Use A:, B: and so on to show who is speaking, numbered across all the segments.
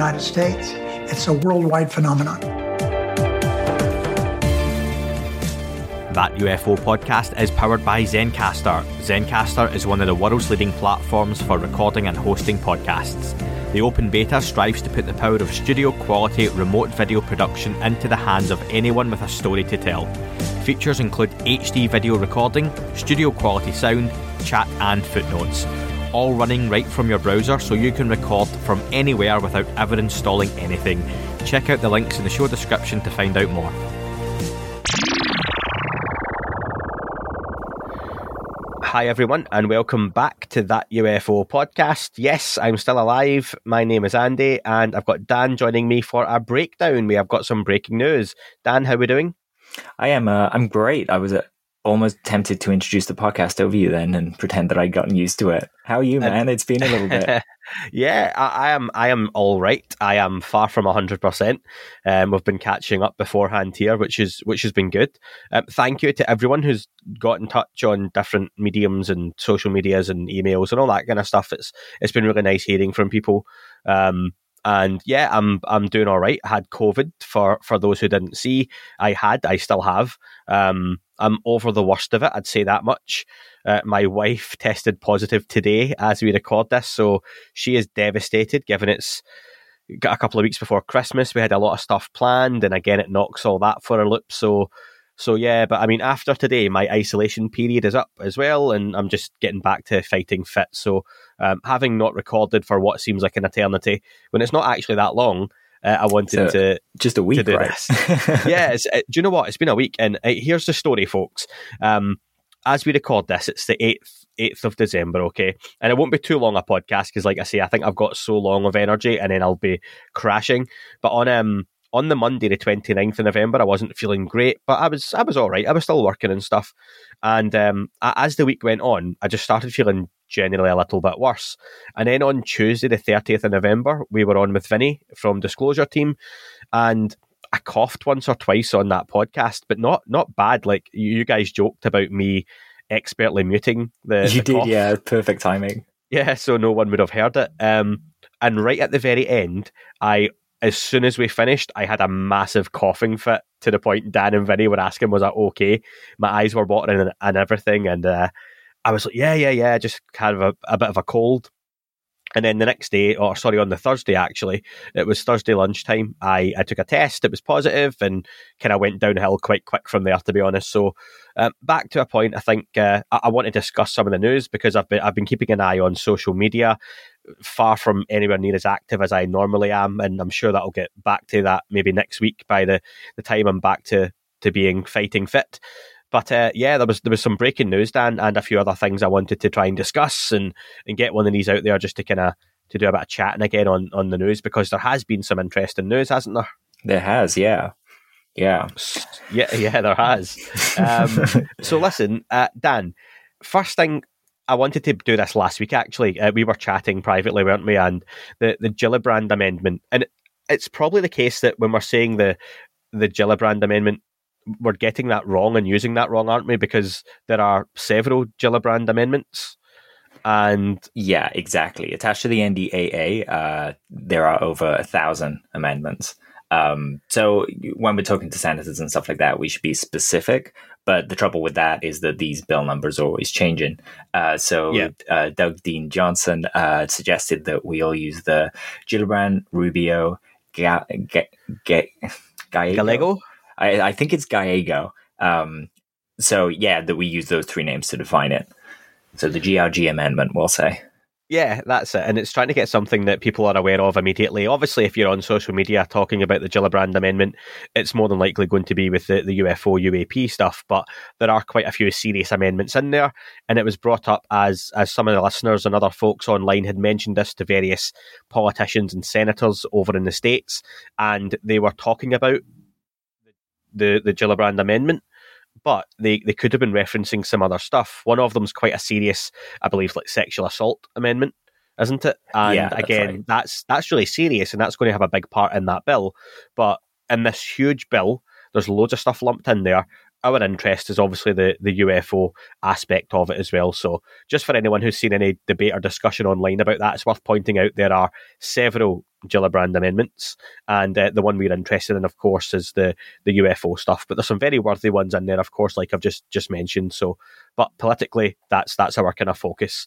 A: United States. It's a worldwide phenomenon.
B: That UFO podcast is powered by Zencastr. Zencastr is one of the world's leading platforms for recording and hosting podcasts. The open beta strives to put the power of studio quality remote video production into the hands of anyone with a story to tell. Features include HD video recording, studio quality sound, chat, and footnotes. All running right from your browser so you can record from anywhere without ever installing anything. Check out the links in the show description to find out more. Hi, everyone, and welcome back to that UFO podcast. Yes, I'm still alive. My name is Andy, and I've got Dan joining me for a breakdown. We have got some breaking news. Dan, how are we doing?
C: I am. Uh, I'm great. I was uh, almost tempted to introduce the podcast over you then and pretend that I'd gotten used to it. How are you, man? it's been a little bit.
B: yeah, I, I, am. I am all right. I am far from hundred percent. Um, we've been catching up beforehand here, which is which has been good. Um, thank you to everyone who's got in touch on different mediums and social medias and emails and all that kind of stuff. It's it's been really nice hearing from people. Um, and yeah, I'm I'm doing all right. I had COVID for for those who didn't see. I had, I still have. Um, I'm over the worst of it. I'd say that much. Uh, my wife tested positive today as we record this, so she is devastated. Given it's got a couple of weeks before Christmas, we had a lot of stuff planned, and again, it knocks all that for a loop. So so yeah, but I mean, after today, my isolation period is up as well, and I'm just getting back to fighting fit. So, um, having not recorded for what seems like an eternity, when it's not actually that long, uh, I wanted
C: So,
B: to
C: Just a week, right?
B: yeah, it's, uh, do you know what? It's been a week, and uh, here's the story, folks. Um, as we record this, it's the eighth eighth of December, okay, and it won't be too long a podcast because, like I say, I think I've got so long of energy, and then I'll be crashing. But on um on the Monday, the 29th of November, I wasn't feeling great, but I was I was all right. I was still working and stuff, and um, as the week went on, I just started feeling generally a little bit worse. And then on Tuesday, the 30th of November, we were on with Vinny from Disclosure Team, and I coughed once or twice on that podcast, but not not bad. Like you you guys joked about me expertly muting the
C: you
B: the
C: did,
B: cough.
C: yeah. Perfect timing.
B: Yeah, so no one would have heard it. Um, and right at the very end, I as soon as we finished, I had a massive coughing fit to the point Dan and Vinny were asking, "Was that okay?" My eyes were watering and, and everything, and uh, I was like, "Yeah, yeah, yeah." Just kind of a, a bit of a cold. And then the next day, or sorry, on the Thursday actually, it was Thursday lunchtime. I, I took a test, it was positive, and kind of went downhill quite quick from there, to be honest. So, um, back to a point, I think uh, I, I want to discuss some of the news because I've been I've been keeping an eye on social media, far from anywhere near as active as I normally am, and I'm sure that I'll get back to that maybe next week by the the time I'm back to to being fighting fit. But uh, yeah, there was there was some breaking news, Dan, and a few other things I wanted to try and discuss and and get one of these out there just to kind of to do a bit of chatting again on on the news because there has been some interesting news, hasn't there?
C: There has, yeah. Yeah.
B: Yeah, yeah, there has. Um, so listen, uh, Dan. First thing, I wanted to do this last week. Actually, uh, we were chatting privately, weren't we? And the the Gillibrand amendment, and it's probably the case that when we're saying the the Gillibrand amendment, we're getting that wrong and using that wrong, aren't we? Because there are several Gillibrand amendments, and
C: Yeah, exactly. Attached to the NDAA, uh, there are over a thousand amendments. Um, so when we're talking to senators and stuff like that, we should be specific. But the trouble with that is that these bill numbers are always changing. Uh, so
B: Yeah.
C: uh, Doug Dean Johnson uh, suggested that we all use the Gillibrand, Rubio, Ga- Ga- Ga- Gallego. I, I think it's Gallego. Um, so yeah, that we use those three names to define it. So the GRG amendment, we'll say.
B: Yeah, that's it. And it's trying to get something that people are aware of immediately. Obviously, if you're on social media talking about the Gillibrand Amendment, it's more than likely going to be with the, the UFO UAP stuff. But there are quite a few serious amendments in there. And it was brought up as, as some of the listeners and other folks online had mentioned this to various politicians and senators over in the States. And they were talking about the, the Gillibrand Amendment but they, they could have been referencing some other stuff. One of them's quite a serious, I believe, like sexual assault amendment, isn't it? And
C: Yeah, that's
B: again,
C: right.
B: that's that's really serious, and that's going to have a big part in that bill. But in this huge bill, there's loads of stuff lumped in there. Our interest is obviously the, the UFO aspect of it as well. So, just for anyone who's seen any debate or discussion online about that, it's worth pointing out there are several Gillibrand amendments, and uh, the one we're interested in, of course, is the the UFO stuff. But there's some very worthy ones in there, of course, like I've just just mentioned. So, but politically, that's that's our kind of focus.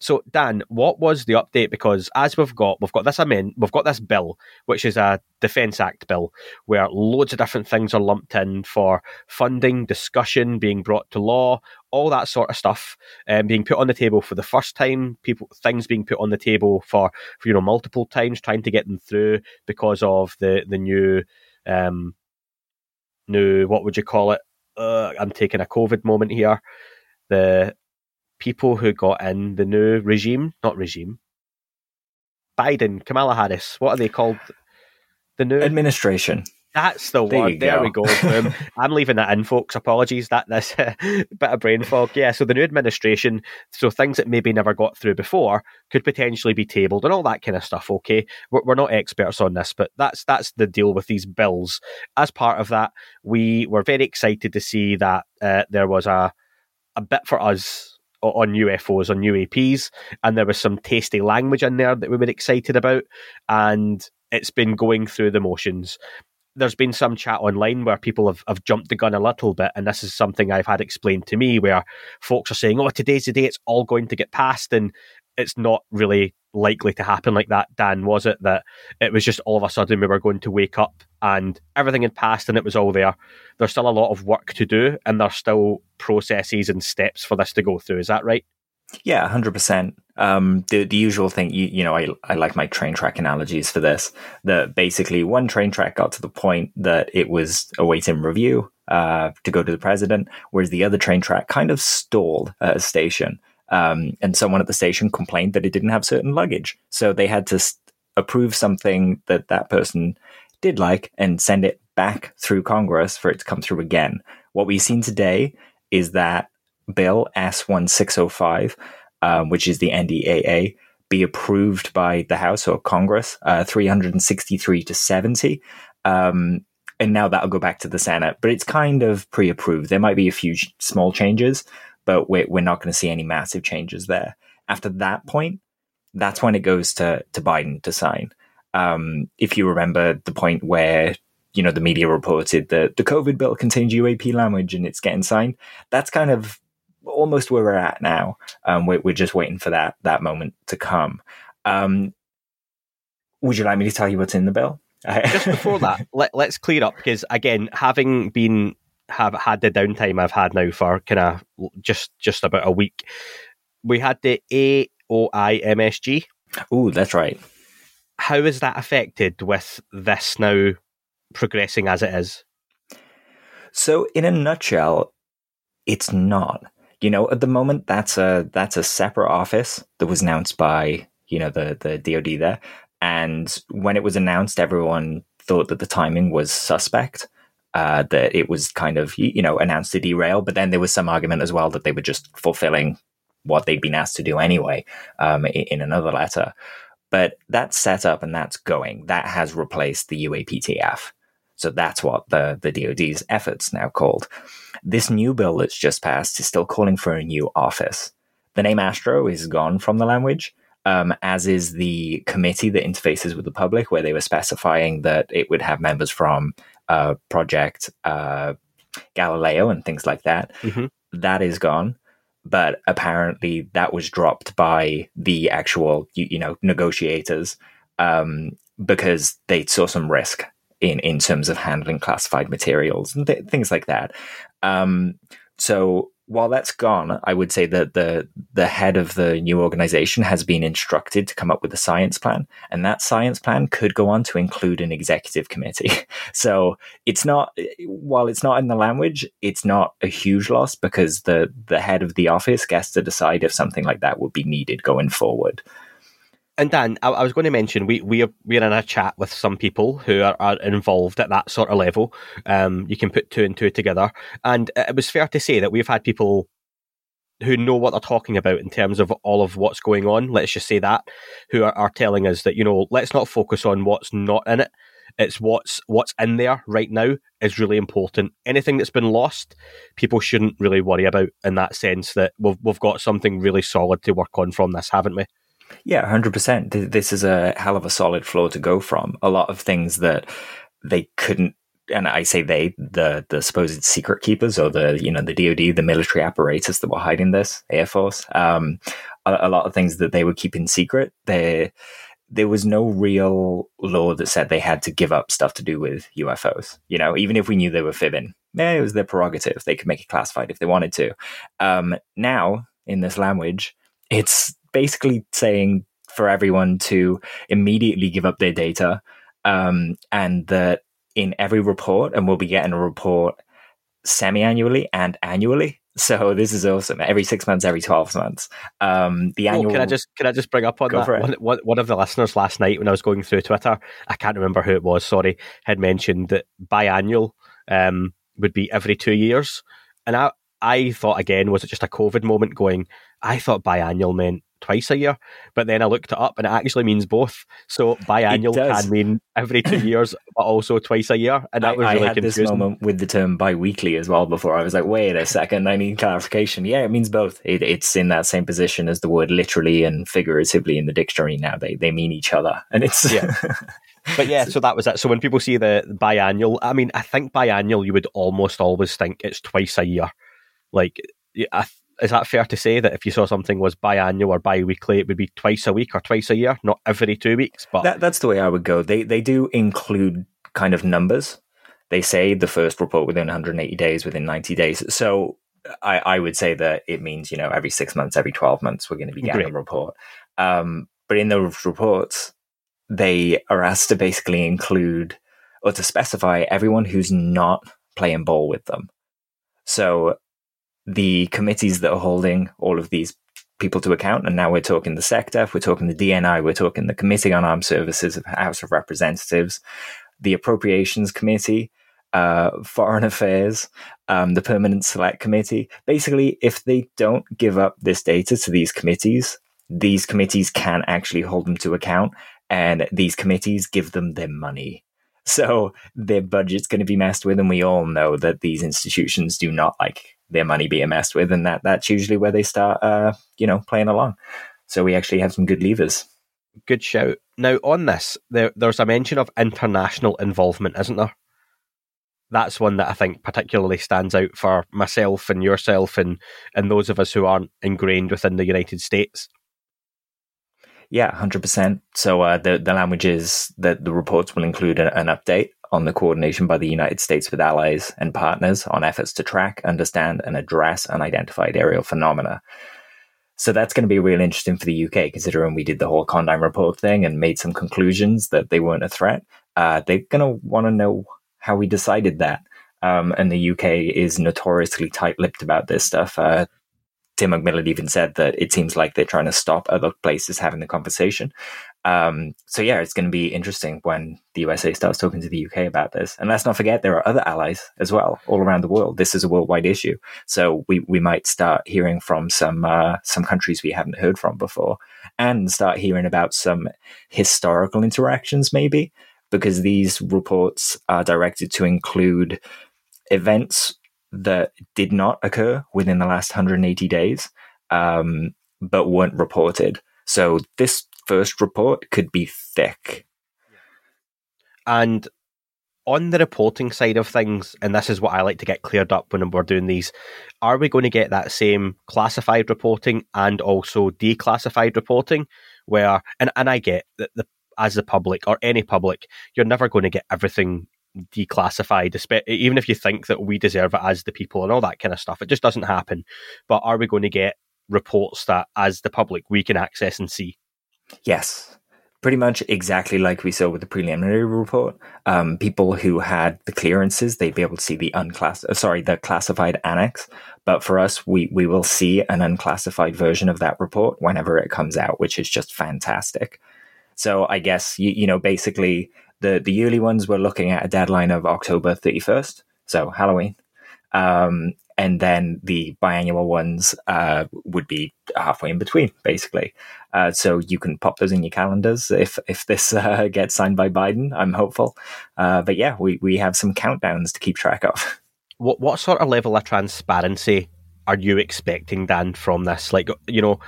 B: So, Dan, what was the update? Because as we've got, we've got this amend, we've got this bill, which is a Defence Act bill, where loads of different things are lumped in for funding, discussion, being brought to law, all that sort of stuff, um, being put on the table for the first time. People, things being put on the table for, for you know multiple times, trying to get them through because of the the new, um, new what would you call it? Uh, I'm taking a COVID moment here. The people who got in the new regime, not regime, Biden, Kamala Harris, what are they called? The new
C: Administration.
B: that's the
C: There
B: one. There
C: go.
B: we go. Um, I'm leaving that in, folks. Apologies. That this bit of brain fog. Yeah. So the new administration, so things that maybe never got through before, could potentially be tabled and all that kind of stuff. Okay, we're, we're not experts on this, but that's that's the deal with these bills. As part of that, we were very excited to see that uh, there was a a bit for us on UFOs, on UAPs, and there was some tasty language in there that we were excited about, and it's been going through the motions. There's been some chat online where people have, have jumped the gun a little bit, and this is something I've had explained to me where folks are saying, Oh, today's the day it's all going to get passed, and it's not really likely to happen like that, Dan, was it? That it was just all of a sudden we were going to wake up and everything had passed and it was all there. There's still a lot of work to do, and there's still processes and steps for this to go through. Is that right?
C: Yeah, hundred percent. Um, the the usual thing, you, you know, I I like my train track analogies for this. That basically one train track got to the point that it was awaiting review uh, to go to the president, whereas the other train track kind of stalled at a station. Um, and someone at the station complained that it didn't have certain luggage, so they had to s approve something that that person did like and send it back through Congress for it to come through again. What we've seen today is that Bill S1605, um, which is the NDAA, be approved by the House or Congress, uh, 363 to 70. Um, and now that'll go back to the Senate, but it's kind of pre approved. There might be a few ch- small changes, but we're, we're not going to see any massive changes there. After that point, that's when it goes to, to Biden to sign. Um, if you remember the point where you know the media reported that the COVID bill contains UAP language and it's getting signed, that's kind of almost where we're at now. Um, we're, we're just waiting for that that moment to come. Um, would you like me to tell you what's in the bill?
B: just before that, let, let's clear up because again, having been have had the downtime I've had now for kind of just just about a week, we had the AOI MSG.
C: Ooh, that's right.
B: How is that affected with this now progressing as it is?
C: So, in a nutshell, it's not. You know, at the moment, that's a that's a separate office that was announced by you know the the DoD there, and when it was announced, everyone thought that the timing was suspect. Uh, that it was kind of you know announced to derail, but then there was some argument as well that they were just fulfilling what they'd been asked to do anyway um, in, in another letter. But that's set up and that's going. That has replaced the UAPTF. So that's what the, the DoD's efforts now called. This new bill that's just passed is still calling for a new office. The name Astro is gone from the language, um, as is the committee that interfaces with the public, where they were specifying that it would have members from uh, Project uh, Galileo and things like that.
B: Mhm.
C: That is gone. But apparently, that was dropped by the actual, you, you know, negotiators um, because they saw some risk in in terms of handling classified materials and th- things like that. Um, so while that's gone, I would say that the the head of the new organization has been instructed to come up with a science plan, and that science plan could go on to include an executive committee. So it's not while it's not in the language, it's not a huge loss because the the head of the office gets to decide if something like that would be needed going forward.
B: And Dan, I, I was going to mention we we are we're in a chat with some people who are, are involved at that sort of level. Um, you can put two and two together, and it was fair to say that we've had people who know what they're talking about in terms of all of what's going on. Let's just say that who are, are telling us that you know let's not focus on what's not in it. It's what's what's in there right now is really important. Anything that's been lost, people shouldn't really worry about in that sense. That we've we've got something really solid to work on from this, haven't we?
C: Yeah, 100%. This is a hell of a solid floor to go from. A lot of things that they couldn't and I say they, the the supposed secret keepers or the you know the DoD, the military apparatus that were hiding this, Air Force, um, a, a, lot of things that they were keeping secret. There, there was no real law that said they had to give up stuff to do with UFOs. You know, even if we knew they were fibbing, yeah, it was their prerogative. They could make it classified if they wanted to. Um, now, in this language, it's basically saying for everyone to immediately give up their data um, and that in every report, and we'll be getting a report semi annually and annually. So this is awesome. Every six months, every twelve months. Um, the annual.
B: Oh, can I just can I just bring up on that? One, one, one of the listeners last night when I was going through Twitter, I can't remember who it was. Sorry, had mentioned that biannual um, would be every two years, and I I thought again was it just a COVID moment? Going, I thought biannual meant twice a year, but then I looked it up and it actually means both. So biannual can mean every two years, but also twice a year, and that
C: I,
B: was really
C: I had
B: confusing.
C: this moment with the term bi-weekly as well. Before I was like, wait a second, I need clarification. Yeah, it means both. It, it's in that same position as the word literally and figuratively in the dictionary now. They they mean each other, and it's
B: yeah. but yeah, so that was it. So when people see the biannual, I mean, I think biannual, you would almost always think it's twice a year. Like, I is that fair to say that if you saw something was biannual or bi-weekly, it would be twice a week or twice a year, not every two weeks? But
C: that, that's the way I would go. They they do include kind of numbers. They say the first report within 180 days, within 90 days. So I, I would say that it means you know every six months, every 12 months, we're going to be getting Great. a report. Um, but in those reports, they are asked to basically include or to specify everyone who's not playing ball with them. So the committees that are holding all of these people to account. And now we're talking the sector, we're talking the DNI, we're talking the Committee on Armed Services of House of Representatives, the Appropriations Committee, uh, Foreign Affairs, um, the Permanent Select Committee. Basically, if they don't give up this data to these committees, these committees can actually hold them to account, and these committees give them their money. So their budget's going to be messed with, and we all know that these institutions do not like their money being messed with, and that that's usually where they start, uh, you know, playing along. So we actually have some good levers.
B: Good shout. Now on this, there, there's a mention of international involvement, isn't there? That's one that I think particularly stands out for myself and yourself and and those of us who aren't ingrained within the United States.
C: Yeah, hundred percent. So uh, the the language is that the reports will include an, an update on the coordination by the United States with allies and partners on efforts to track, understand, and address unidentified aerial phenomena. So that's going to be real interesting for the UK, considering we did the whole Condign report thing and made some conclusions that they weren't a threat. Uh, they're going to want to know how we decided that. Um, and the UK is notoriously tight-lipped about this stuff. Uh, Tim McMillan even said that it seems like they're trying to stop other places having the conversation. Um, so yeah, it's going to be interesting when the USA starts talking to the UK about this. And let's not forget there are other allies as well all around the world. This is a worldwide issue, so we we might start hearing from some uh, some countries we haven't heard from before, and start hearing about some historical interactions maybe because these reports are directed to include events that did not occur within the last 180 days, um, but weren't reported. So this first report could be thick.
B: And on the reporting side of things, and this is what I like to get cleared up when we're doing these, are we going to get that same classified reporting and also declassified reporting? Where and, and I get that the as the public or any public, you're never going to get everything declassified, even if you think that we deserve it as the people and all that kind of stuff. It just doesn't happen. But are we going to get reports that, as the public, we can access and see?
C: Yes. Pretty much exactly like we saw with the preliminary report. Um, people who had the clearances, they'd be able to see the unclass, uh, sorry, the classified annex. But for us, we, we will see an unclassified version of that report whenever it comes out, which is just fantastic. So I guess, you, you know, basically the, the yearly ones, we're looking at a deadline of October 31st. So Halloween. Um, and then the biannual ones uh, would be halfway in between, basically. Uh, so you can pop those in your calendars if if this uh, gets signed by Biden. I'm hopeful, uh, but yeah, we we have some countdowns to keep track of.
B: What what sort of level of transparency are you expecting, Dan, from this? Like you know,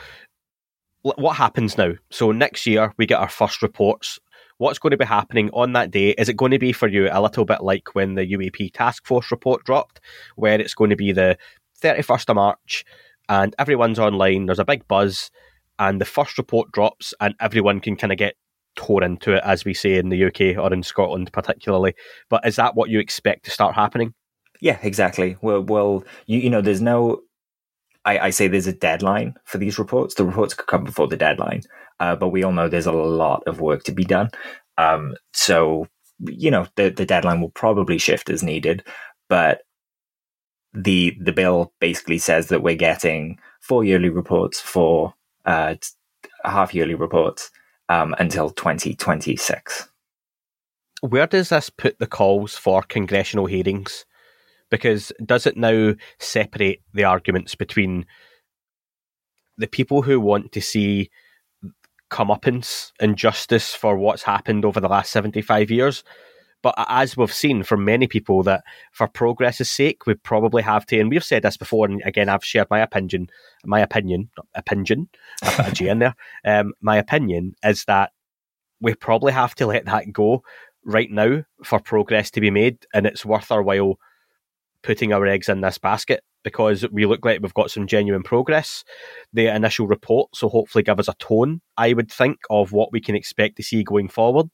B: what happens now? So next year we get our first reports what's going to be happening on that day? Is it going to be for you a little bit like when the UAP task force report dropped, where it's going to be the 31st of March and everyone's online, there's a big buzz, and the first report drops, and everyone can kind of get tore into it, as we say in the UK or in Scotland, particularly. But is that what you expect to start happening?
C: Yeah, exactly. Well, well, you, you know, there's no I, I, say there's a deadline for these reports. The reports could come before the deadline, uh, but we all know there's a lot of work to be done. Um, so, you know, the, the deadline will probably shift as needed, but the the bill basically says that we're getting four yearly reports for uh, half yearly reports um, until 2026.
B: Where does this put the calls for congressional hearings? Because does it now separate the arguments between the people who want to see comeuppance and justice for what's happened over the last 75 years. But as we've seen from many people, that for progress's sake, we probably have to, and we've said this before, and again, I've shared my opinion, my opinion, opinion, I put a G in there. Um, my opinion is that we probably have to let that go right now for progress to be made, and it's worth our while putting our eggs in this basket because we look like we've got some genuine progress. The initial report, so hopefully give us a tone, I would think, of what we can expect to see going forward.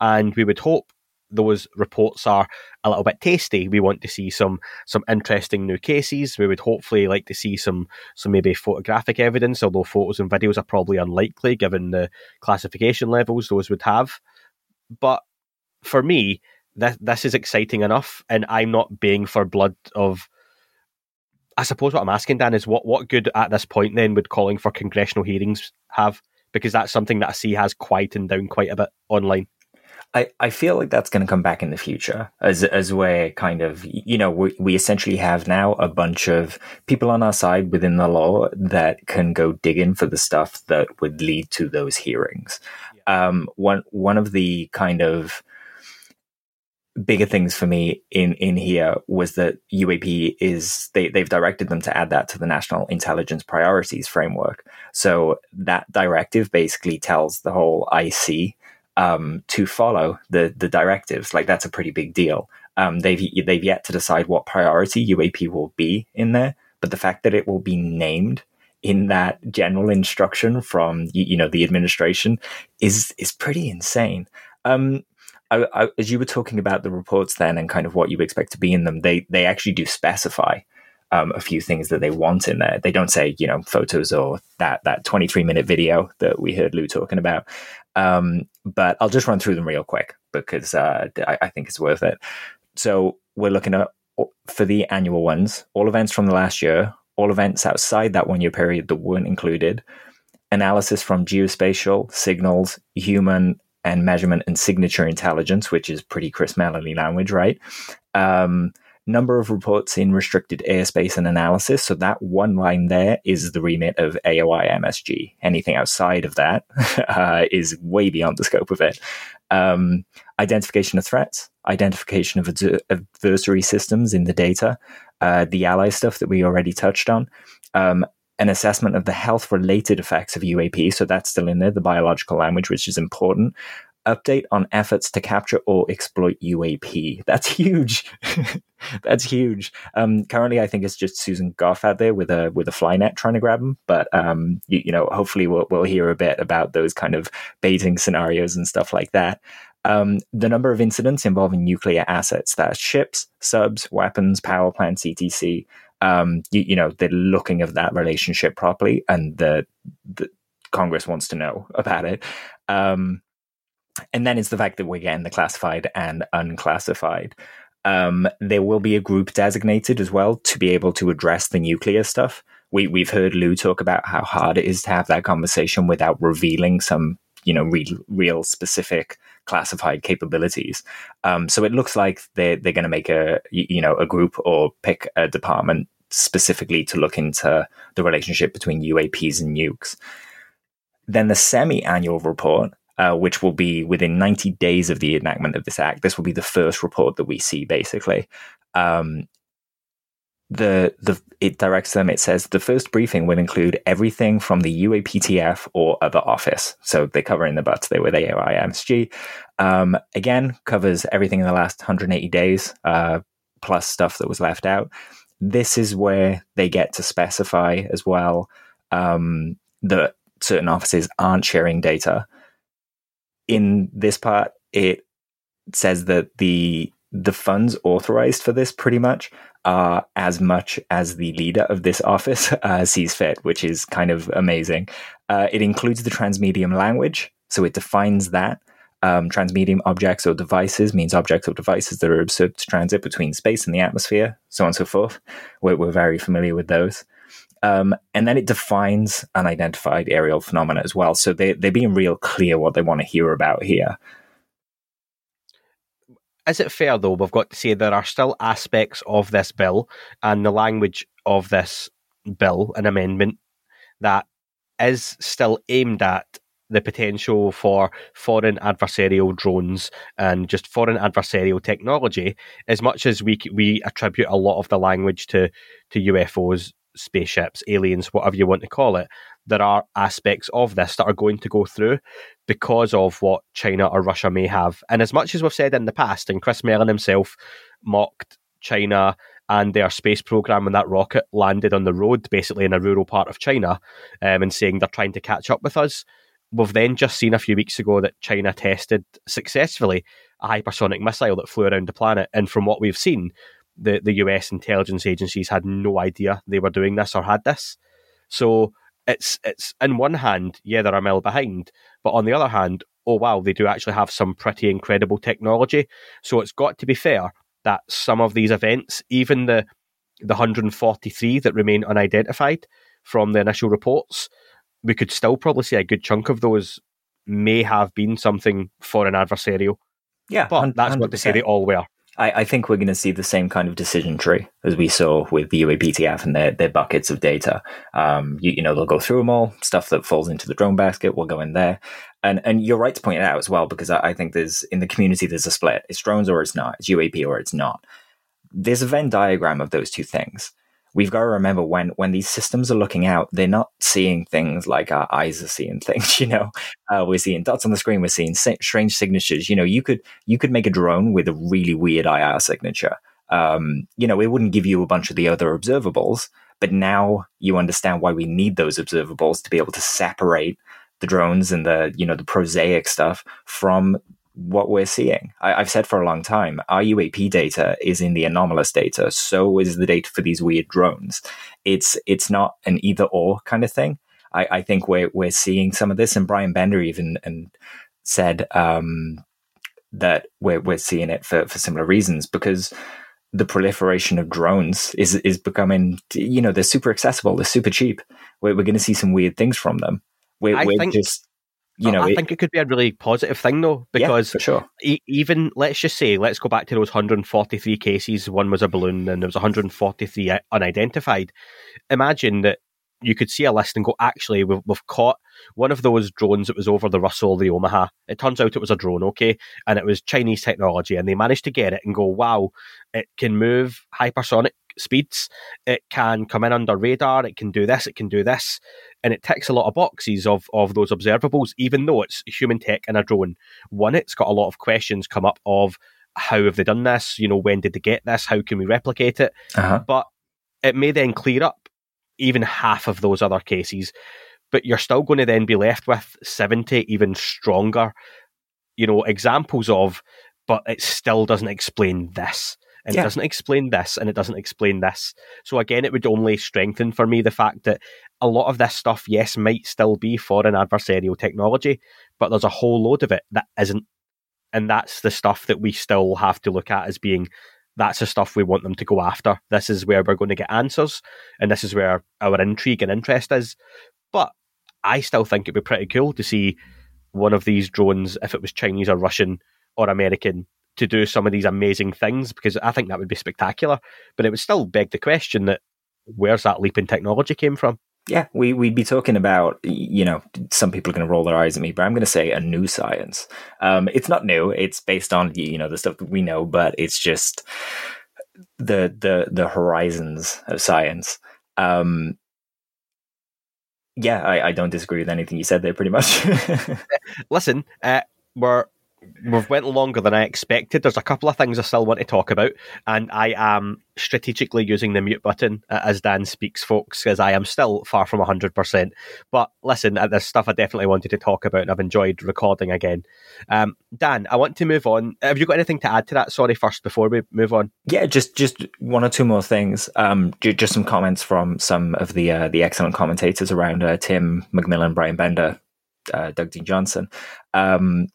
B: And we would hope those reports are a little bit tasty. We want to see some some interesting new cases. We would hopefully like to see some some maybe photographic evidence, although photos and videos are probably unlikely given the classification levels those would have. But for me, this this is exciting enough, and I'm not being for blood of I suppose what I'm asking, Dan, is what, what good at this point then would calling for congressional hearings have? Because that's something that I see has quietened down quite a bit online.
C: I, I feel like that's going to come back in the future as as we're kind of you know we, we essentially have now a bunch of people on our side within the law that can go dig in for the stuff that would lead to those hearings. Yeah. Um, one one of the kind of bigger things for me in in here was that UAP is they they've directed them to add that to the national intelligence priorities framework. So that directive basically tells the whole IC um, to follow the the directives. Like that's a pretty big deal. Um, they've they've yet to decide what priority UAP will be in there, but the fact that it will be named in that general instruction from you know the administration is is pretty insane. Um, I, I, as you were talking about the reports then and kind of what you expect to be in them, they they actually do specify um, a few things that they want in there. They don't say you know photos or that that twenty three minute video that we heard Lou talking about. Um, but I'll just run through them real quick because uh, I, I think it's worth it. So we're looking at for the annual ones, all events from the last year, all events outside that one year period that weren't included, analysis from geospatial, signals, human, and measurement and signature intelligence, which is pretty Chris Mellon language, right? Um, number of reports in restricted airspace and analysis. So that one line there is the remit of AOI MSG. Anything outside of that uh, is way beyond the scope of it. Um, identification of threats, identification of ad- adversary systems in the data, uh, the ally stuff that we already touched on, um, an assessment of the health related effects of UAP. So that's still in there, the biological language, which is important. Update on efforts to capture or exploit UAP. That's huge. that's huge. Um, currently, I think it's just Susan Gough out there with a with a fly net trying to grab him. But um, you, you, know, hopefully, we'll we'll hear a bit about those kind of baiting scenarios and stuff like that. Um, the number of incidents involving nuclear assets, that's ships, subs, weapons, power plants, etc. Um, you, you, know, they're looking at that relationship properly, and the, the Congress wants to know about it. Um, and then it's the fact that we're getting the classified and unclassified. Um, there will be a group designated as well to be able to address the nuclear stuff. We, we've heard Lou talk about how hard it is to have that conversation without revealing some, you know, real, real specific classified capabilities. Um, so it looks like they're, they're going to make a, you know, a group or pick a department specifically to look into the relationship between UAPs and nukes. Then the semi-annual report uh, which will be within 90 days of the enactment of this act. This will be the first report that we see, basically. Um, the the it directs them. It says the first briefing will include everything from the UAPTF or other office. So they cover in the butts. They were the AIMSG. Um, again, covers everything in the last 180 days, uh, plus stuff that was left out. This is where they get to specify as well um, that certain offices aren't sharing data in this part, it says that the the funds authorized for this pretty much are as much as the leader of this office uh, sees fit, which is kind of amazing. Uh, it includes the transmedium language, so it defines that. Um, transmedium objects or devices means objects or devices that are observed to transit between space and the atmosphere, so on and so forth. We're, we're very familiar with those. Um, and then it defines unidentified aerial phenomena as well. So they, they're being real clear what they want to hear about here.
B: Is it fair, though, we've got to say there are still aspects of this bill and the language of this bill, an amendment, that is still aimed at the potential for foreign adversarial drones and just foreign adversarial technology, as much as we we attribute a lot of the language to to UFOs spaceships, aliens, whatever you want to call it, there are aspects of this that are going to go through because of what China or Russia may have. And as much as we've said in the past, and Chris Mellon himself mocked China and their space program when that rocket landed on the road, basically in a rural part of China, um, and saying they're trying to catch up with us. We've then just seen a few weeks ago that China tested successfully a hypersonic missile that flew around the planet. And from what we've seen, the, the US intelligence agencies had no idea they were doing this or had this. So it's it's in one hand, yeah, they're a mile behind, but on the other hand, oh wow, they do actually have some pretty incredible technology. So it's got to be fair that some of these events, even the the 143 that remain unidentified from the initial reports, we could still probably say a good chunk of those may have been something for an adversarial.
C: Yeah,
B: but that's not to say they all were.
C: I, I, think we're going to see the same kind of decision tree as we saw with the UAPTF and their, their buckets of data. Um, you, you, know, they'll go through them all. Stuff that falls into the drone basket will go in there. And and you're right to point it out as well because I, I think there's in the community there's a split. It's drones or it's not. It's UAP or it's not. There's a Venn diagram of those two things we've got to remember when when these systems are looking out, they're not seeing things like our eyes are seeing things. You know, uh, we're seeing dots on the screen, we're seeing strange signatures. You know, you could you could make a drone with a really weird IR signature. Um, you know, it wouldn't give you a bunch of the other observables, but now you understand why we need those observables to be able to separate the drones and the you know the prosaic stuff from what we're seeing. I, have said for a long time, our UAP data is in the anomalous data. So is the data for these weird drones. It's it's not an either or kind of thing. I, I think we're we're seeing some of this, and Brian Bender even and said um, that we're we're seeing it for for similar reasons because the proliferation of drones is is becoming you know they're super accessible, they're super cheap. We're, we're going to see some weird things from them. We're, we're think- just you know,
B: I think it could be a really positive thing though, because
C: yeah, sure.
B: E- even let's just say, let's go back to those 143 cases. One was a balloon, and there was 143 unidentified. Imagine that you could see a list and go, actually, we've, we've caught one of those drones that was over the Russell, the Omaha. It turns out it was a drone, okay, and it was Chinese technology, and they managed to get it and go, wow, it can move hypersonic speeds. It can come in under radar. It can do this. It can do this, and it ticks a lot of boxes of of those observables. Even though it's human tech and a drone, one, it's got a lot of questions come up of how have they done this? You know, when did they get this? How can we replicate it? Uh-huh. But it may then clear up even half of those other cases. But you're still going to then be left with 70 even stronger you know, examples of, but it still doesn't explain this. And
C: Yeah.
B: it doesn't explain this, and it doesn't explain this. So again, it would only strengthen for me the fact that a lot of this stuff, yes, might still be foreign adversarial technology, but there's a whole load of it that isn't. And that's the stuff that we still have to look at as being that's the stuff we want them to go after. This is where we're going to get answers, and this is where our intrigue and interest is. But I still think it'd be pretty cool to see one of these drones, if it was Chinese or Russian or American, to do some of these amazing things because I think that would be spectacular. But it would still beg the question that where's that leap in technology came from?
C: Yeah, we, we'd be talking about, you know, some people are going to roll their eyes at me, but I'm going to say a new science. Um, it's not new. It's based on, you know, the stuff that we know, but it's just the, the, the horizons of science. Um, yeah, I, I don't disagree with anything you said there pretty much.
B: Listen, uh, we're we've went longer than I expected. There's a couple of things I still want to talk about, and I am strategically using the mute button uh, as Dan speaks, folks, because I am still far from 100%. But listen, uh, there's stuff I definitely wanted to talk about, and I've enjoyed recording again. Um, Dan, I want to move on. Have you got anything to add to that? Sorry, first, before we move on.
C: Yeah, just just one or two more things. Um, just some comments from some of the uh, the excellent commentators around uh, Tim McMillan, Brian Bender, uh, Doug Dean Johnson. Um,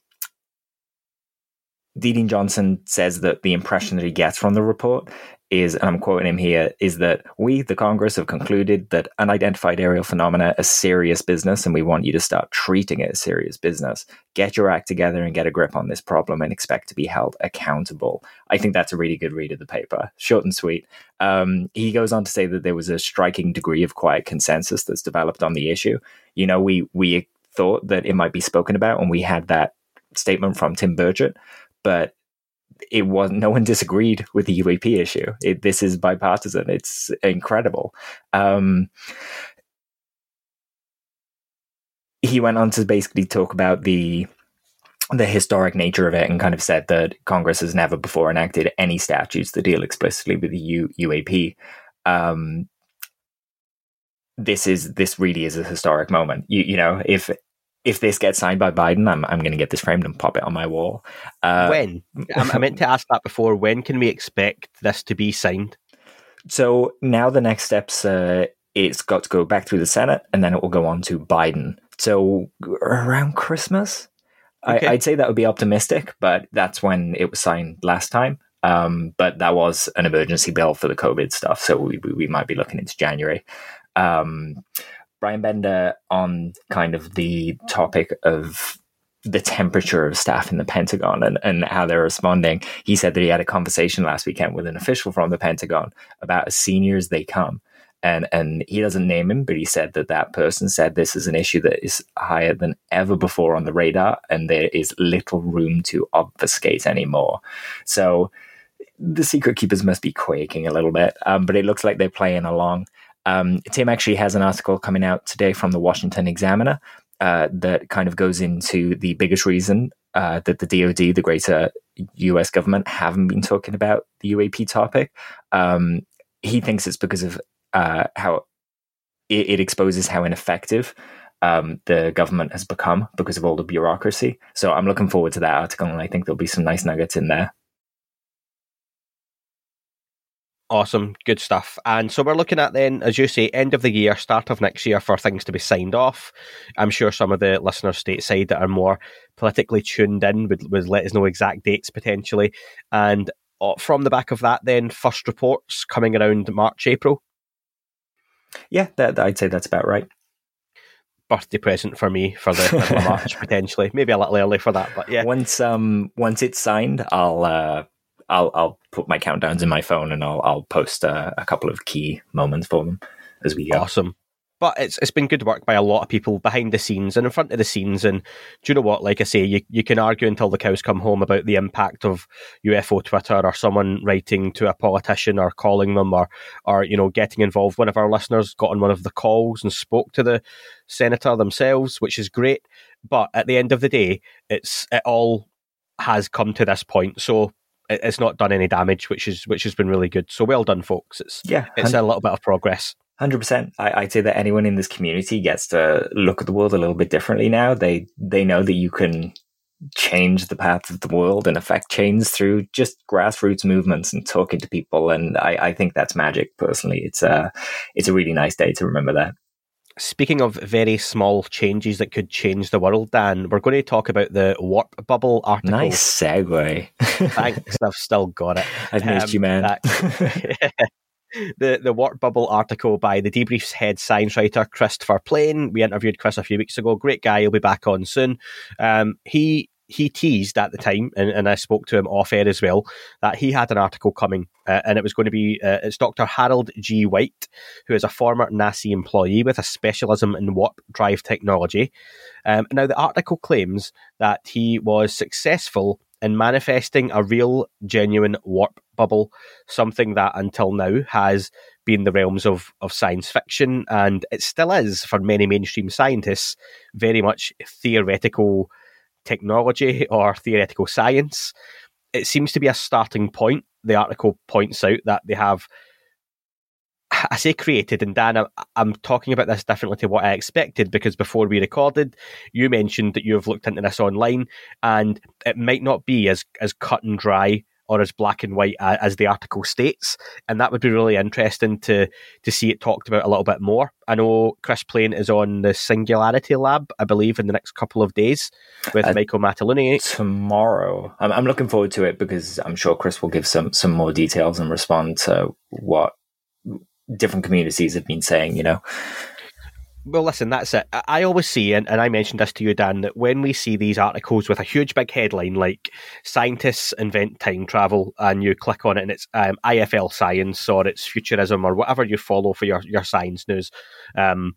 C: Dean Johnson says that the impression that he gets from the report is, and I'm quoting him here, is that we, the Congress, have concluded that unidentified aerial phenomena are serious business, and we want you to start treating it as serious business. Get your act together and get a grip on this problem, and expect to be held accountable. I think that's a really good read of the paper, short and sweet. Um, he goes on to say that there was a striking degree of quiet consensus that's developed on the issue. You know, we we thought that it might be spoken about, and we had that statement from Tim Burchett, but it was no one disagreed with the UAP issue. It, this is bipartisan. It's incredible. Um, he went on to basically talk about the the historic nature of it and kind of said that Congress has never before enacted any statutes that deal explicitly with the U, UAP. Um, this is this really is a historic moment. You, you know, if if this gets signed by Biden, I'm I'm going to get this framed and pop it on my wall. Uh,
B: when? I, meant to ask that before. When can we expect this to be signed?
C: So now the next steps, uh, it's got to go back through the Senate, and then it will go on to Biden. So around Christmas,
B: Okay.
C: I, I'd say that would be optimistic, but that's when it was signed last time. Um, but that was an emergency bill for the COVID stuff, so we we, we might be looking into January. Um, Brian Bender on kind of the topic of the temperature of staff in the Pentagon and, and how they're responding. He said that he had a conversation last weekend with an official from the Pentagon about as senior as they come. And, and he doesn't name him, but he said that that person said this is an issue that is higher than ever before on the radar, and there is little room to obfuscate anymore. So the secret keepers must be quaking a little bit, um, but it looks like they're playing along. Um, Tim actually has an article coming out today from the Washington Examiner uh, that kind of goes into the biggest reason uh, that the DoD, the greater US government, haven't been talking about the UAP topic. Um, he thinks it's because of uh, how it, it, exposes how ineffective um, the government has become because of all the bureaucracy. So I'm looking forward to that article, and I think there'll be some nice nuggets in there.
B: Awesome, good stuff. And so we're looking at then, as you say, end of the year, start of next year for things to be signed off. I'm sure some of the listeners stateside that are more politically tuned in would, would let us know exact dates potentially. And uh, from the back of that, then first reports coming around March, April.
C: Yeah, that, I'd say that's about right.
B: Birthday present for me for the middle of March potentially, maybe a little early for that, but yeah.
C: Once um once it's signed, I'll uh, I'll I'll put my countdowns in my phone and I'll I'll post uh, a couple of key moments for them as we go.
B: Awesome. But it's it's been good work by a lot of people behind the scenes and in front of the scenes. And do you know what? Like I say, you, you can argue until the cows come home about the impact of UFO Twitter or someone writing to a politician or calling them or or you know getting involved. One of our listeners got on one of the calls and spoke to the senator themselves, which is great. But at the end of the day, it's it all has come to this point. So it's not done any damage, which is which has been really good. So well done, folks. It's
C: yeah,
B: it's a little bit of progress.
C: Hundred percent. I'd say that anyone in this community gets to look at the world a little bit differently now. They they know that you can change the path of the world and affect change through just grassroots movements and talking to people. And I, I think that's magic. Personally, it's a it's a really nice day to remember that.
B: Speaking of very small changes that could change the world, Dan, we're going to talk about the warp bubble article.
C: Nice segue.
B: Thanks, I've still got it.
C: I've missed um, you, man.
B: That, the the warp bubble article by the debrief's head science writer Christopher Plain. We interviewed Chris a few weeks ago. Great guy. He'll be back on soon. Um, he he teased at the time, and, and I spoke to him off air as well, that he had an article coming, uh, and it was going to be uh, it's Dr. Harold G. White, who is a former NASA employee with a specialism in warp drive technology. Um, now, the article claims that he was successful in manifesting a real, genuine warp bubble, something that until now has been the realms of, of science fiction, and it still is for many mainstream scientists, very much theoretical technology or theoretical science. It seems to be a starting point. The article points out that they have I say created, and Dan, I'm, talking about this differently to what I expected because before we recorded, you mentioned that you have looked into this online, and it might not be as as cut and dry or as black and white as the article states, and that would be really interesting to to see it talked about a little bit more. I know Chris Plain is on the Singularity Lab, I believe, in the next couple of days with uh, Michael Mataluni
C: tomorrow. I'm, I'm looking forward to it because I'm sure Chris will give some some more details and respond to what different communities have been saying, you know.
B: Well, listen, that's it. I always see, and, and I mentioned this to you, Dan, that when we see these articles with a huge big headline like scientists invent time travel, and you click on it and it's um, IFL science or it's futurism or whatever you follow for your, your science news, um,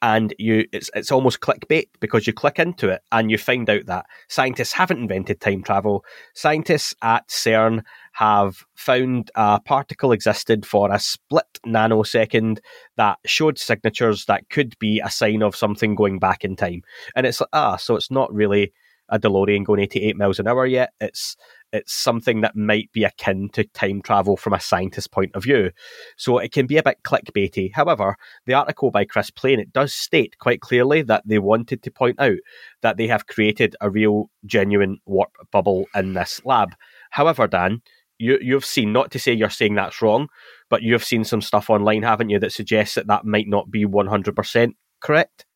B: and you it's it's almost clickbait because you click into it and you find out that scientists haven't invented time travel. Scientists at CERN have found a particle existed for a split nanosecond that showed signatures that could be a sign of something going back in time. And it's like, ah, so it's not really a DeLorean going 88 miles an hour yet. It's it's something that might be akin to time travel from a scientist's point of view. So it can be a bit clickbaity. However, the article by Chris Plain, it does state quite clearly that they wanted to point out that they have created a real, genuine warp bubble in this lab. However, Dan, you you've seen not to say you're saying that's wrong, but you've seen some stuff online, haven't you, that suggests that that might not be one hundred percent correct?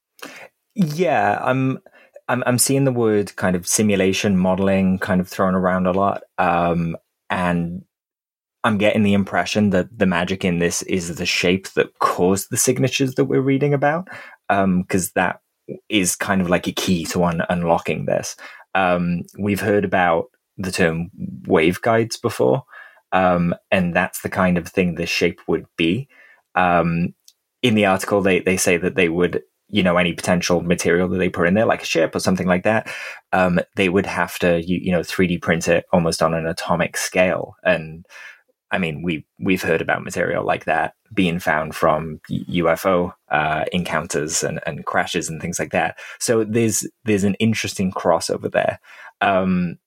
C: Yeah, I'm. I'm, I'm seeing the word kind of simulation modeling kind of thrown around a lot, um, and I'm getting the impression that the magic in this is the shape that caused the signatures that we're reading about, because um, that is kind of like a key to un- unlocking this. Um, we've heard about the term waveguides before. Um, and that's the kind of thing the shape would be. Um, in the article, they, they say that they would, you know, any potential material that they put in there, like a ship or something like that, um, they would have to, you, you know, 3D print it almost on an atomic scale. And I mean, we we've heard about material like that being found from UFO uh, encounters and, and crashes and things like that. So there's there's an interesting crossover there. Um,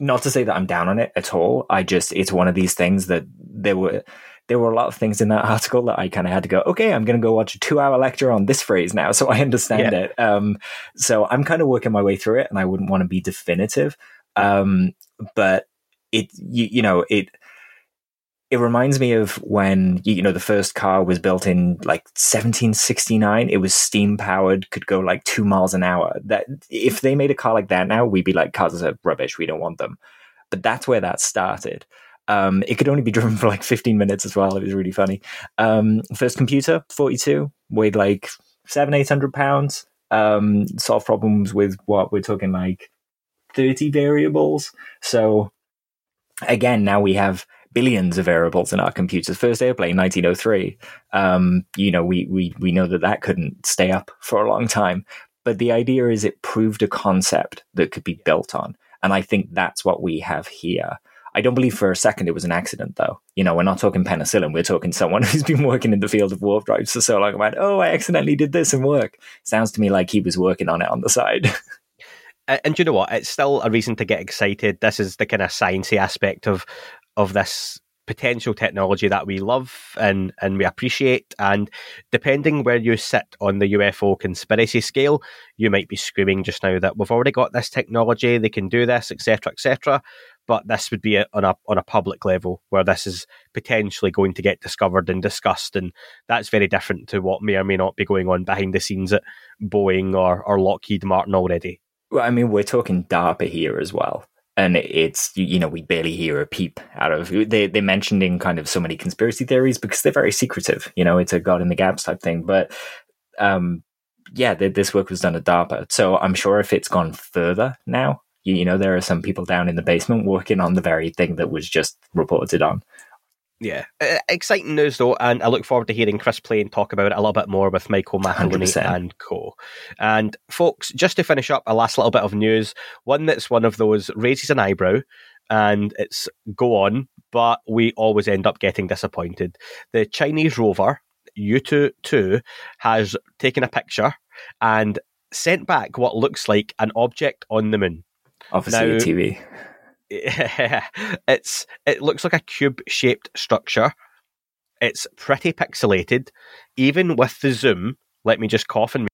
C: not to say that I'm down on it at all. I just it's one of these things that there were there were a lot of things in that article that I kind of had to go, okay, I'm going to go watch a two hour lecture on this phrase now, so I understand yeah. it. Um, so I'm kind of working my way through it, and I wouldn't want to be definitive, um, but it you, you know it it reminds me of when you know the first car was built in like 1769 it was steam powered could go like 2 miles an hour. That if they made a car like that now we'd be like cars are rubbish. We don't want them. But that's where that started. Um, it could only be driven for like 15 minutes as well. It was really funny. Um, first computer 42 weighed like 7 800 pounds. Um, solve problems with what we're talking like 30 variables. So again now we have billions of variables in our computers. First airplane, 1903. Um, you know, we, we, we know that that couldn't stay up for a long time. But the idea is it proved a concept that could be built on. And I think that's what we have here. I don't believe for a second it was an accident, though. You know, we're not talking penicillin. We're talking someone who's been working in the field of warp drives for so long. About, oh, I accidentally did this and work. Sounds to me like he was working on it on the side.
B: and, and you know what? It's still a reason to get excited. This is the kind of sciencey aspect of of this potential technology that we love and, and we appreciate. And depending where you sit on the UFO conspiracy scale, you might be screaming just now that we've already got this technology, they can do this, etc., etc. But this would be on a on a public level where this is potentially going to get discovered and discussed, and that's very different to what may or may not be going on behind the scenes at Boeing or, or Lockheed Martin already.
C: Well, I mean, we're talking DARPA here as well and it's you know we barely hear a peep out of they they mentioned in kind of so many conspiracy theories because they're very secretive you know it's a god in the gaps type thing but um yeah this work was done at DARPA. So I'm sure if it's gone further now you, you know there are some people down in the basement working on the very thing that was just reported on
B: yeah, uh, exciting news though, and I look forward to hearing Chris Plain talk about it a little bit more with Michael Mataluni and co. And folks, just to finish up, a last little bit of news, one that's one of those raises an eyebrow, and it's go on, but we always end up getting disappointed. The Chinese rover Yutu 2 has taken a picture and sent back what looks like an object on the moon.
C: Obviously, now, TV.
B: It's it looks like a cube shaped structure. It's pretty pixelated, even with the zoom. Let me just cough and.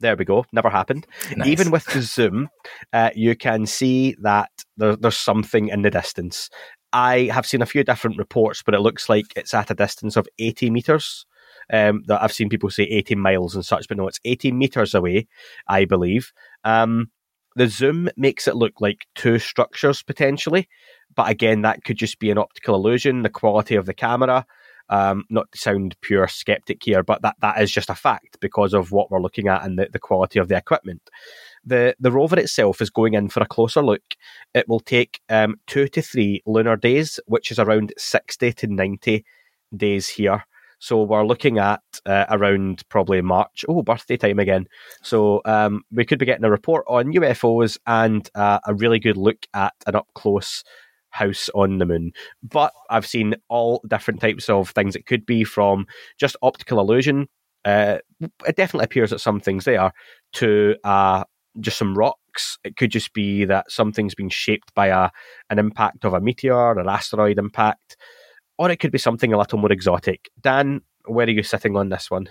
B: There we go. Never happened. Nice. Even with the zoom, uh, you can see that there, there's something in the distance. I have seen a few different reports, but it looks like it's at a distance of 80 meters. Um, that I've seen people say 80 miles and such, but no, it's 80 meters away, I believe. Um, the zoom makes it look like two structures potentially, but again, that could just be an optical illusion. The quality of the camera, um, not to sound pure skeptic here, but that, that is just a fact because of what we're looking at and the, the quality of the equipment. The the rover itself is going in for a closer look. It will take um, two to three lunar days, which is around sixty to ninety days here. So we're looking at uh, around probably March. Oh, birthday time again. So um, we could be getting a report on UFOs and uh, a really good look at an up close house on the moon. But I've seen all different types of things. It could be from just optical illusion. Uh, it definitely appears that some things there to uh, just some rocks. It could just be that something's been shaped by a an impact of a meteor, an asteroid impact or it could be something a little more exotic. Dan, where are you sitting on this one?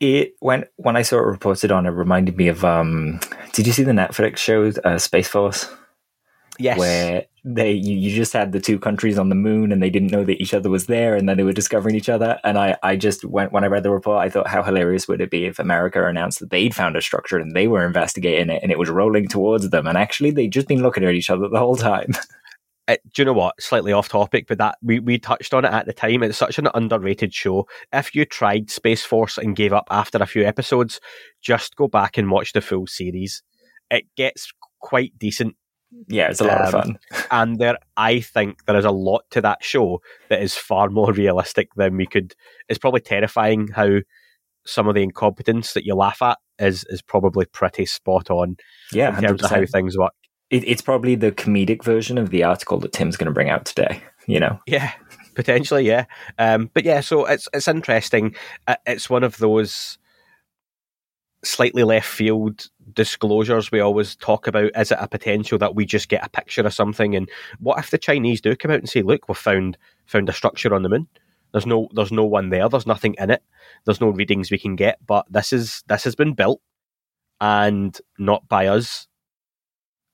C: It when when I saw it reported on, it reminded me of. Um, did you see the Netflix show uh, Space Force?
B: Yes.
C: Where they you, you just had the two countries on the moon and they didn't know that each other was there and then they were discovering each other. And I, I just went when I read the report, I thought how hilarious would it be if America announced that they'd found a structure and they were investigating it and it was rolling towards them and actually they'd just been looking at each other the whole time.
B: it, do you know what? Slightly off topic, but that we, we touched on it at the time. It's such an underrated show. If you tried Space Force and gave up after a few episodes, just go back and watch the full series. It gets quite decent.
C: Yeah, it's a lot um, of fun.
B: and there, I think there is a lot to that show that is far more realistic than we could. It's probably terrifying how some of the incompetence that you laugh at is is probably pretty spot on.
C: Yeah,
B: in terms 100%. of how things work
C: it, it's probably the comedic version of the article that Tim's going to bring out today. You know?
B: Yeah, potentially. Yeah, um, but yeah, so it's it's interesting. Uh, it's one of those slightly left field disclosures we always talk about. Is it a potential that we just get a picture of something, and what if the Chinese do come out and say, "Look, we've found found a structure on the moon." There's no there's no one there. There's nothing in it. There's no readings we can get. But this is this has been built and not by us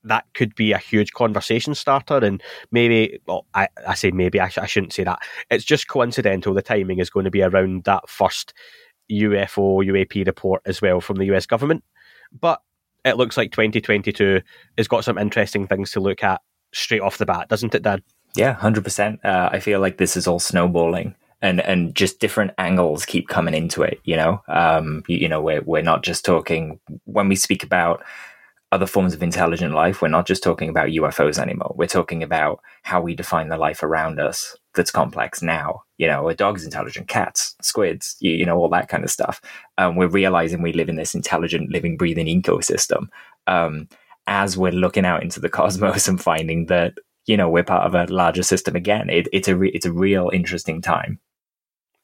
B: that could be a huge conversation starter. And maybe, well, I, I say maybe, I, sh- I shouldn't say that. It's just coincidental. The timing is going to be around that first UFO UAP report as well from the US government. But it looks like 2022 has got some interesting things to look at straight off the bat, doesn't it, Dan?
C: Yeah, hundred uh, percent. I feel like this is all snowballing, and and just different angles keep coming into it. You know, um, you, you know, we're we're not just talking when we speak about other forms of intelligent life, we're not just talking about UFOs anymore. We're talking about how we define the life around us that's complex now. You know, a dog's intelligent, cats, squids, you, you know, all that kind of stuff. Um, we're realizing we live in this intelligent, living, breathing ecosystem. Um, as we're looking out into the cosmos and finding that, you know, we're part of a larger system again, it, it's a re- it's a real interesting time.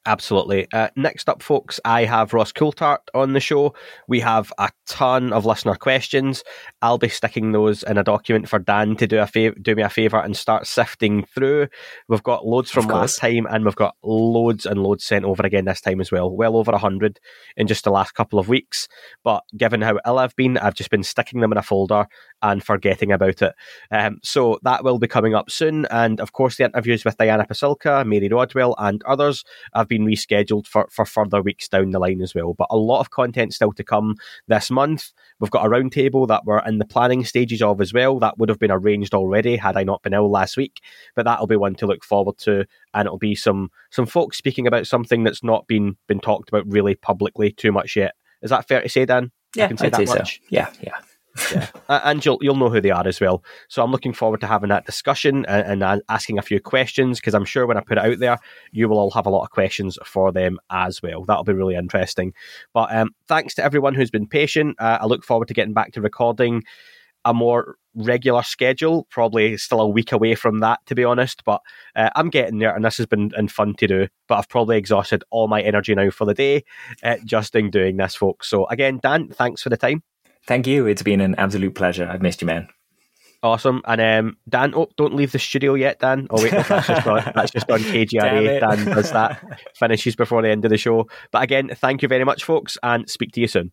B: Absolutely. Uh, next up, folks, I have Ross Coulthart on the show. We have a ton of listener questions. I'll be sticking those in a document for Dan to do a fav- do me a favour and start sifting through. We've got loads from last time, and we've got loads and loads sent over again this time as well. Well over a hundred in just the last couple of weeks. But given how ill I've been, I've just been sticking them in a folder and forgetting about it. Um, so that will be coming up soon. And of course, the interviews with Diana Pasulka, Mary Rodwell, and others have been rescheduled for, for further weeks down the line as well. But a lot of content still to come this month. We've got a roundtable that we're in the planning stages of as well. That would have been arranged already had I not been ill last week. But that'll be one to look forward to, and it'll be some some folks speaking about something that's not been been talked about really publicly too much yet. Is that fair to say, Dan?
C: Yeah, I can say I'd that say much. So. Yeah, yeah
B: yeah. and you'll you'll know who they are as well. So I'm looking forward to having that discussion and, and asking a few questions because I'm sure when I put it out there, you will all have a lot of questions for them as well. That'll be really interesting. But um, thanks to everyone who's been patient. Uh, I look forward to getting back to recording a more regular schedule. Probably still a week away from that, to be honest. But uh, I'm getting there, and this has been, been fun to do. But I've probably exhausted all my energy now for the day uh, just in doing this, folks. So again, Dan, thanks for the time.
C: Thank you. It's been an absolute pleasure. I've missed you, man.
B: Awesome. And um, Dan, oh, don't leave the studio yet, Dan. Oh, wait, no, that's, just on, that's just on KGRA. Dan does that, finishes before the end of the show. But again, thank you very much, folks, and speak to you soon.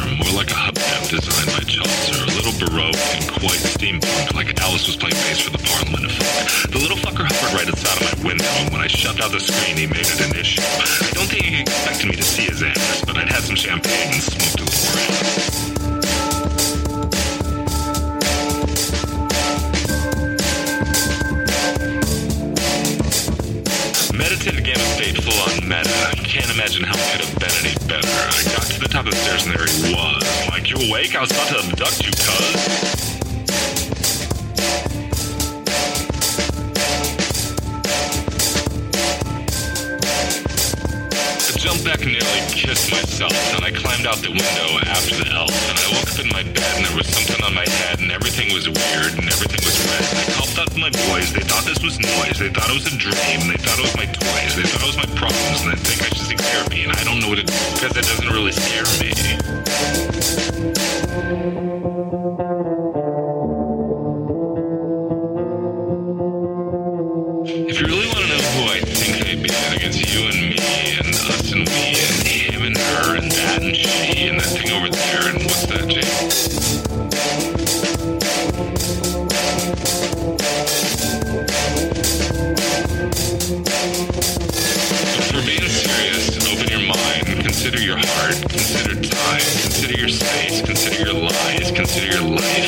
D: more like a hubcap designed by Chaucer, a little baroque and quite steampunk, like Alice was playing bass for the Parliament of Folk. The little fucker hovered right outside of my window, and when I shoved out the screen, he made it an issue. I don't think he expected me to see his ass, but I'd had some champagne and smoked a little around. Meditative Gamma State full on meta. Can't imagine how it could have been any better. I top of the stairs and there he was. Like, you awake? I was about to abduct you, cuz. Jumped back and nearly kissed myself, and I climbed out the window after the elf, and I woke up in my bed, and there was something on my head, and everything was weird, and everything was red. And I called out to my boys. They thought this was noise. They thought it was a dream. They thought it was my toys. They thought it was my problems, and they think I should seek therapy, and I don't know what it is because it doesn't really scare me. Consider your life,